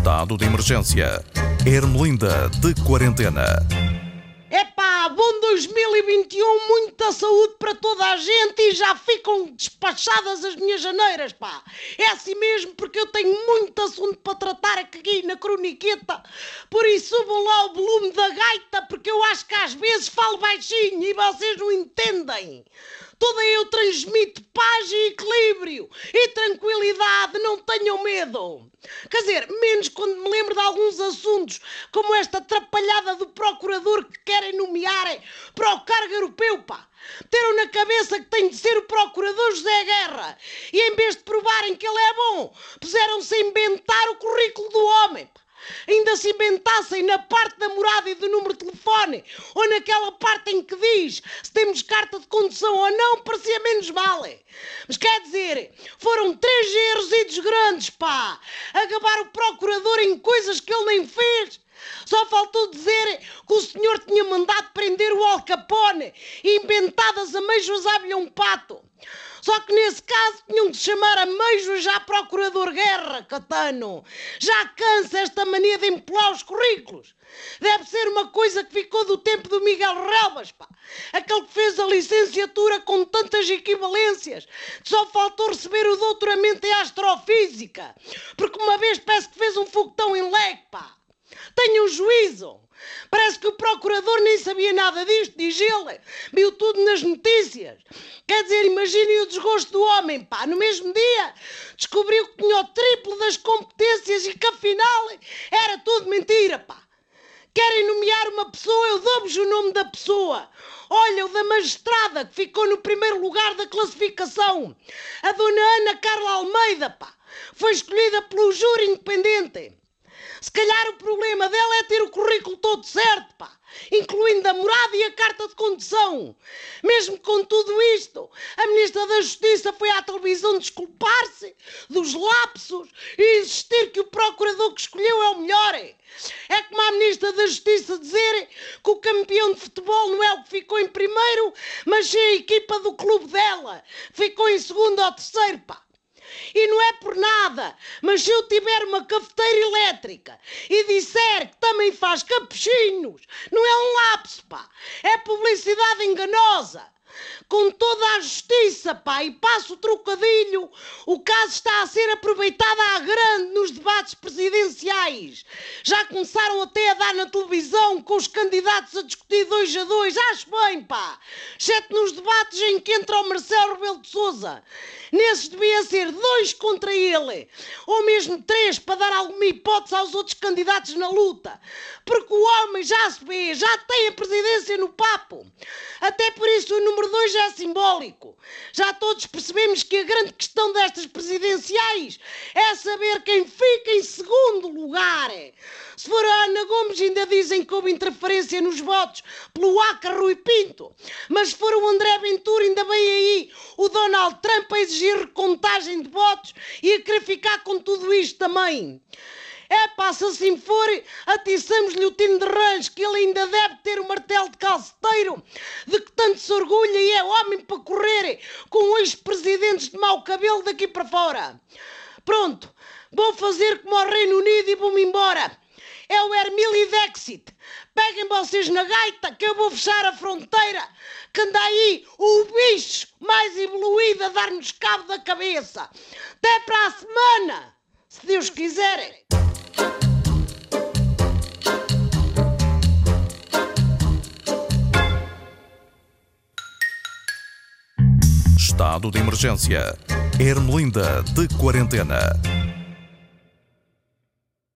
Estado de emergência. Ermelinda de quarentena. Epá, bom 2021, muita saúde para toda a gente e já ficam despachadas as minhas janeiras, pá. É assim mesmo porque eu tenho muito assunto para tratar aqui na croniqueta. Por isso subam lá o volume da gaita porque eu acho que às vezes falo baixinho e vocês não entendem. Toda eu transmito paz e equilíbrio e tranquilidade, não tenham medo. Quer dizer, menos quando me lembro de alguns assuntos, como esta atrapalhada do procurador que querem nomear para o cargo europeu, pá. Teram na cabeça que tem de ser o procurador José Guerra e em vez de provarem que ele é bom, puseram-se a inventar o currículo do homem, pá ainda se inventassem na parte da morada e do número de telefone, ou naquela parte em que diz se temos carta de condução ou não, parecia menos mal. Mas quer dizer, foram três erros grandes, pá, a gabar o procurador em coisas que ele nem fez. Só faltou dizer que o senhor tinha mandado prender Al Capone inventadas ameijas a um pato. Só que nesse caso tinham de chamar a Meijo já Procurador Guerra, Catano. Já cansa esta mania de empolar os currículos. Deve ser uma coisa que ficou do tempo do Miguel Relvas, pá. Aquele que fez a licenciatura com tantas equivalências. Só faltou receber o doutoramento em astrofísica. Porque uma vez parece que fez um foguetão em leque, pá. Tenham juízo. Parece que o procurador nem sabia nada disto, diz ele. Viu tudo nas notícias. Quer dizer, imaginem o desgosto do homem, pá. No mesmo dia descobriu que tinha o triplo das competências e que afinal era tudo mentira, pá. Querem nomear uma pessoa, eu dou-vos o nome da pessoa. Olha, o da magistrada, que ficou no primeiro lugar da classificação. A dona Ana Carla Almeida, pá. Foi escolhida pelo júri independente. Se calhar o problema dela é ter o currículo todo certo, pá, incluindo a morada e a carta de condução. Mesmo com tudo isto, a Ministra da Justiça foi à televisão desculpar-se dos lapsos e insistir que o procurador que escolheu é o melhor. É como a Ministra da Justiça dizer que o campeão de futebol não é o que ficou em primeiro, mas sim a equipa do clube dela. Ficou em segundo ou terceiro, pá. E não é por nada, mas se eu tiver uma cafeteira elétrica e disser que também faz capuchinhos, não é um lapso, pá. É publicidade enganosa com toda a justiça, pá, e passo o trocadilho, o caso está a ser aproveitado à grande nos debates presidenciais. Já começaram até a dar na televisão com os candidatos a discutir dois a dois, acho bem, pá. Exceto nos debates em que entra o Marcelo Rebelo de Sousa. Nesses devia ser dois contra ele, ou mesmo três, para dar alguma hipótese aos outros candidatos na luta. Porque o homem já se vê, já tem a presidência no papo. Até por isso o número dois é simbólico. Já todos percebemos que a grande questão destas presidenciais é saber quem fica em segundo lugar. Se for a Ana Gomes, ainda dizem que houve interferência nos votos pelo Aca Rui Pinto. Mas se for o André Ventura, ainda bem aí o Donald Trump a exigir recontagem de votos e a querer ficar com tudo isto também. É pá, se assim for, atiçamos-lhe o tino de rãs, que ele ainda deve ter o martelo de calceteiro, de que tanto se orgulha e é homem para correr com ex-presidentes de mau cabelo daqui para fora. Pronto, vou fazer como ao Reino Unido e vou-me embora. É o Hermílio Dexit. Peguem vocês na gaita que eu vou fechar a fronteira, que anda aí o bicho mais evoluído a dar-nos cabo da cabeça. Até para a semana, se Deus quiser. Estado de emergência. Ermelinda de quarentena.